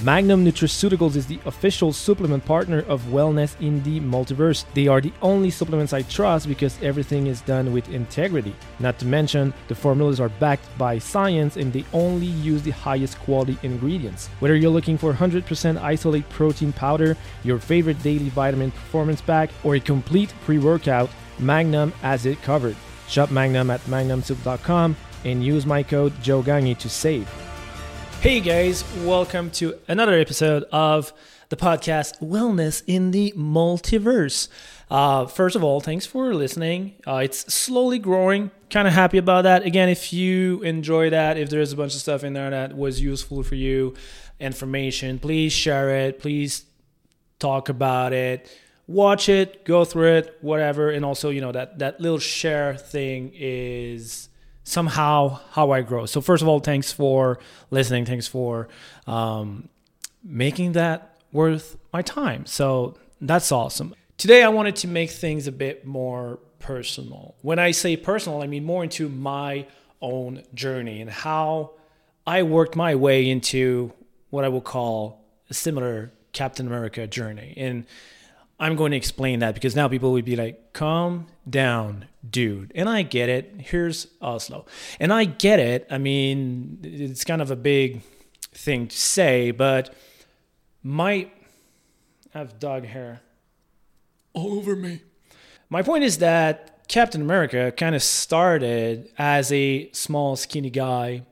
Magnum Nutraceuticals is the official supplement partner of Wellness in the Multiverse. They are the only supplements I trust because everything is done with integrity. Not to mention, the formulas are backed by science and they only use the highest quality ingredients. Whether you're looking for 100% isolate protein powder, your favorite daily vitamin performance pack, or a complete pre workout, Magnum has it covered. Shop Magnum at magnumsupps.com and use my code JOGANGI to save. Hey guys, welcome to another episode of the podcast Wellness in the Multiverse. Uh, first of all, thanks for listening. Uh, it's slowly growing. Kind of happy about that. Again, if you enjoy that, if there's a bunch of stuff in there that was useful for you, information, please share it. Please talk about it. Watch it, go through it, whatever. And also, you know that that little share thing is somehow how I grow. So first of all, thanks for listening. Thanks for um, making that worth my time. So that's awesome. Today, I wanted to make things a bit more personal. When I say personal, I mean more into my own journey and how I worked my way into what I will call a similar Captain America journey. And I'm going to explain that because now people would be like, calm down, dude. And I get it. Here's Oslo. And I get it. I mean, it's kind of a big thing to say, but my. I have dog hair all over me. My point is that Captain America kind of started as a small, skinny guy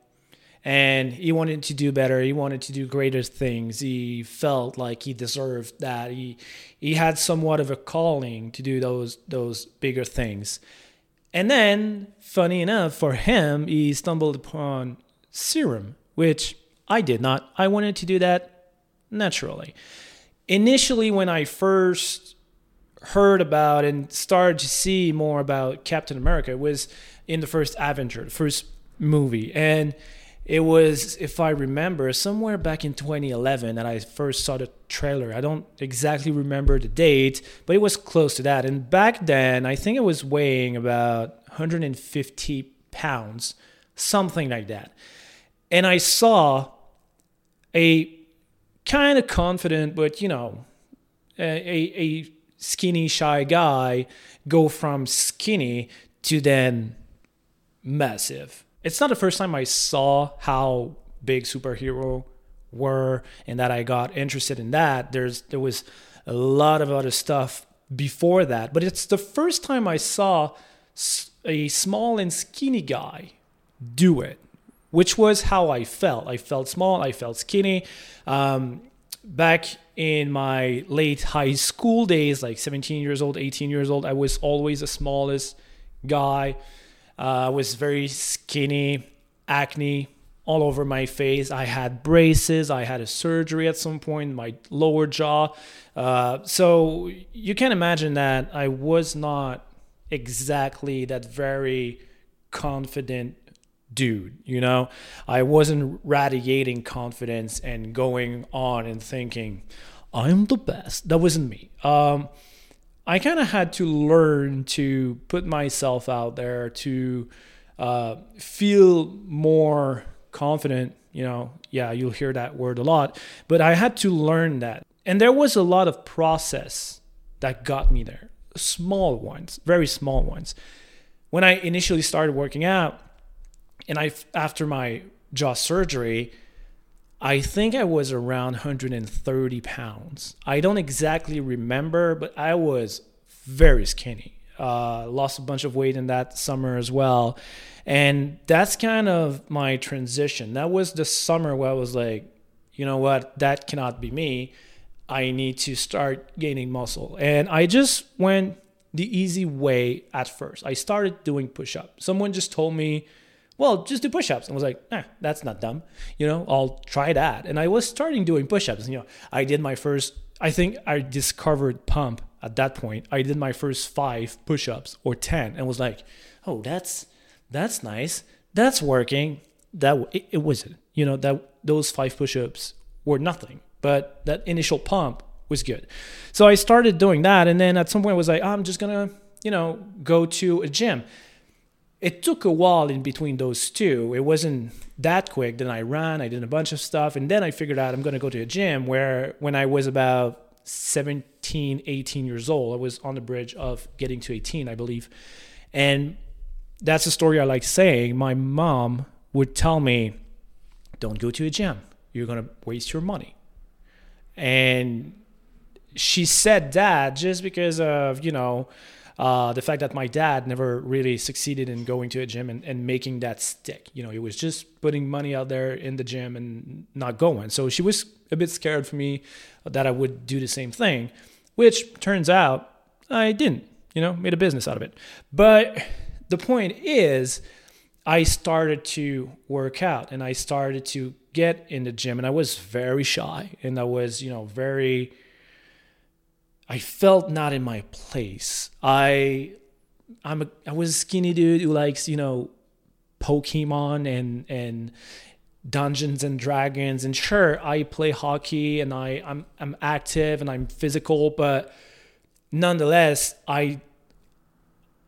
and he wanted to do better. He wanted to do greater things. He felt like he deserved that. He he had somewhat of a calling to do those those bigger things. And then funny enough for him he stumbled upon serum which i did not. I wanted to do that naturally. Initially when i first heard about and started to see more about captain america it was in the first avenger the first movie. And it was, if I remember, somewhere back in 2011 that I first saw the trailer. I don't exactly remember the date, but it was close to that. And back then, I think it was weighing about 150 pounds, something like that. And I saw a kind of confident, but you know, a, a skinny, shy guy go from skinny to then massive it's not the first time I saw how big superhero were and that I got interested in that. There's there was a lot of other stuff before that, but it's the first time I saw a small and skinny guy do it, which was how I felt. I felt small, I felt skinny. Um, back in my late high school days, like 17 years old, 18 years old, I was always the smallest guy. I uh, was very skinny, acne all over my face. I had braces. I had a surgery at some point, my lower jaw. Uh, so you can imagine that I was not exactly that very confident dude. You know, I wasn't radiating confidence and going on and thinking, I'm the best. That wasn't me. Um, I kind of had to learn to put myself out there to uh, feel more confident. You know, yeah, you'll hear that word a lot, but I had to learn that. And there was a lot of process that got me there, small ones, very small ones. When I initially started working out, and I after my jaw surgery, I think I was around 130 pounds. I don't exactly remember, but I was very skinny. Uh, lost a bunch of weight in that summer as well. And that's kind of my transition. That was the summer where I was like, you know what, that cannot be me. I need to start gaining muscle. And I just went the easy way at first. I started doing push ups. Someone just told me, well, just do push-ups. And I was like, eh, that's not dumb. You know, I'll try that. And I was starting doing push-ups. You know, I did my first, I think I discovered pump at that point. I did my first five push-ups or 10 and was like, oh, that's, that's nice. That's working. That it, it wasn't, you know, that those five push-ups were nothing, but that initial pump was good. So I started doing that. And then at some point I was like, oh, I'm just going to, you know, go to a gym it took a while in between those two. It wasn't that quick. Then I ran, I did a bunch of stuff, and then I figured out I'm going to go to a gym where when I was about 17, 18 years old, I was on the bridge of getting to 18, I believe. And that's a story I like saying. My mom would tell me, don't go to a gym. You're going to waste your money. And she said that just because of, you know, uh, the fact that my dad never really succeeded in going to a gym and, and making that stick. You know, he was just putting money out there in the gym and not going. So she was a bit scared for me that I would do the same thing, which turns out I didn't, you know, made a business out of it. But the point is, I started to work out and I started to get in the gym and I was very shy and I was, you know, very I felt not in my place. I I'm a I was a skinny dude who likes, you know, Pokemon and and Dungeons and Dragons and sure I play hockey and I I'm I'm active and I'm physical but nonetheless I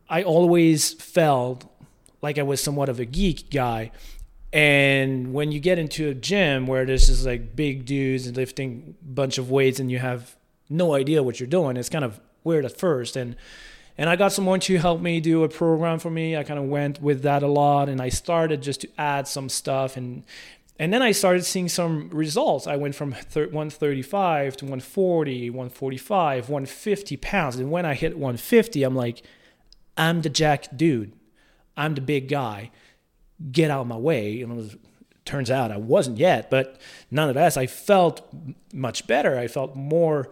I always felt like I was somewhat of a geek guy and when you get into a gym where there's just like big dudes and lifting bunch of weights and you have no idea what you're doing. It's kind of weird at first. And and I got someone to help me do a program for me. I kind of went with that a lot and I started just to add some stuff and and then I started seeing some results. I went from 135 to 140, 145, 150 pounds. And when I hit 150, I'm like, I'm the jack dude. I'm the big guy. Get out of my way. And it turns out I wasn't yet, but nonetheless, I felt much better. I felt more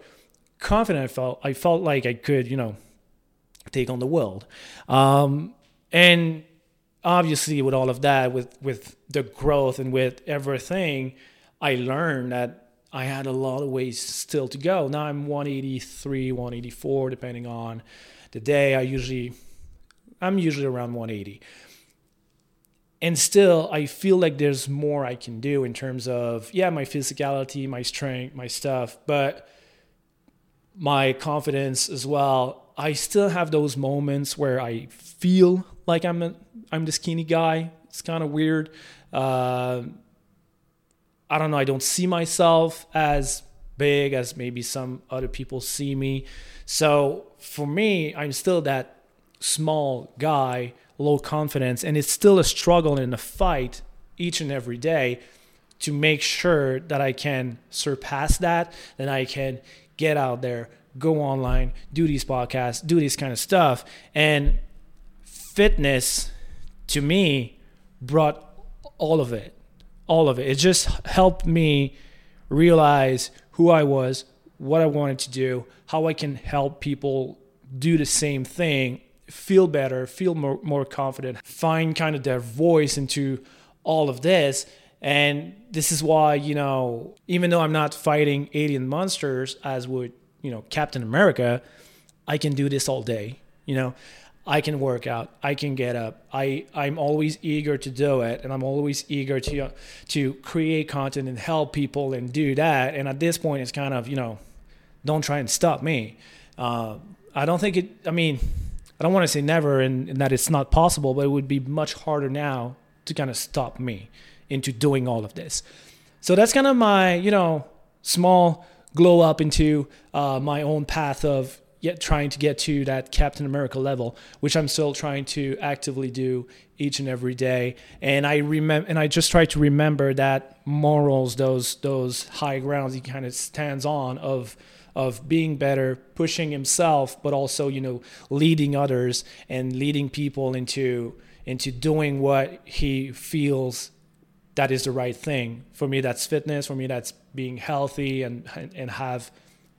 confident I felt. I felt like I could, you know, take on the world. Um, and obviously, with all of that, with with the growth and with everything, I learned that I had a lot of ways still to go. Now I'm 183, 184, depending on the day. I usually, I'm usually around 180. And still, I feel like there's more I can do in terms of, yeah, my physicality, my strength, my stuff, but my confidence as well. I still have those moments where I feel like I'm a, I'm the skinny guy. It's kind of weird. Uh, I don't know. I don't see myself as big as maybe some other people see me. So for me, I'm still that small guy, low confidence, and it's still a struggle and a fight each and every day to make sure that I can surpass that, that I can get out there, go online, do these podcasts, do this kind of stuff. And fitness to me brought all of it. All of it. It just helped me realize who I was, what I wanted to do, how I can help people do the same thing, feel better, feel more, more confident, find kind of their voice into all of this. And this is why, you know, even though I'm not fighting alien monsters as would, you know, Captain America, I can do this all day. You know, I can work out, I can get up. I I'm always eager to do it, and I'm always eager to to create content and help people and do that. And at this point, it's kind of you know, don't try and stop me. Uh, I don't think it. I mean, I don't want to say never and, and that it's not possible, but it would be much harder now to kind of stop me into doing all of this. So that's kind of my, you know, small glow up into uh, my own path of yet trying to get to that Captain America level, which I'm still trying to actively do each and every day. And I remember, and I just try to remember that morals, those those high grounds he kind of stands on of of being better, pushing himself, but also you know leading others and leading people into into doing what he feels that is the right thing. For me, that's fitness. For me, that's being healthy and and have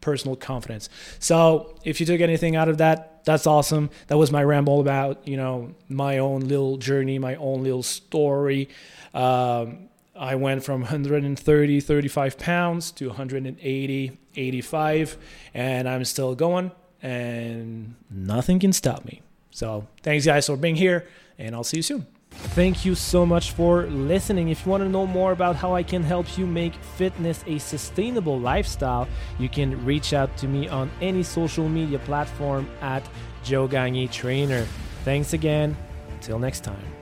personal confidence. So if you took anything out of that, that's awesome. That was my ramble about you know my own little journey, my own little story. Um, I went from 130, 35 pounds to 180, 85, and I'm still going, and nothing can stop me. So thanks guys for being here, and I'll see you soon. Thank you so much for listening. If you want to know more about how I can help you make fitness a sustainable lifestyle, you can reach out to me on any social media platform at Joe Gagne Trainer. Thanks again. Until next time.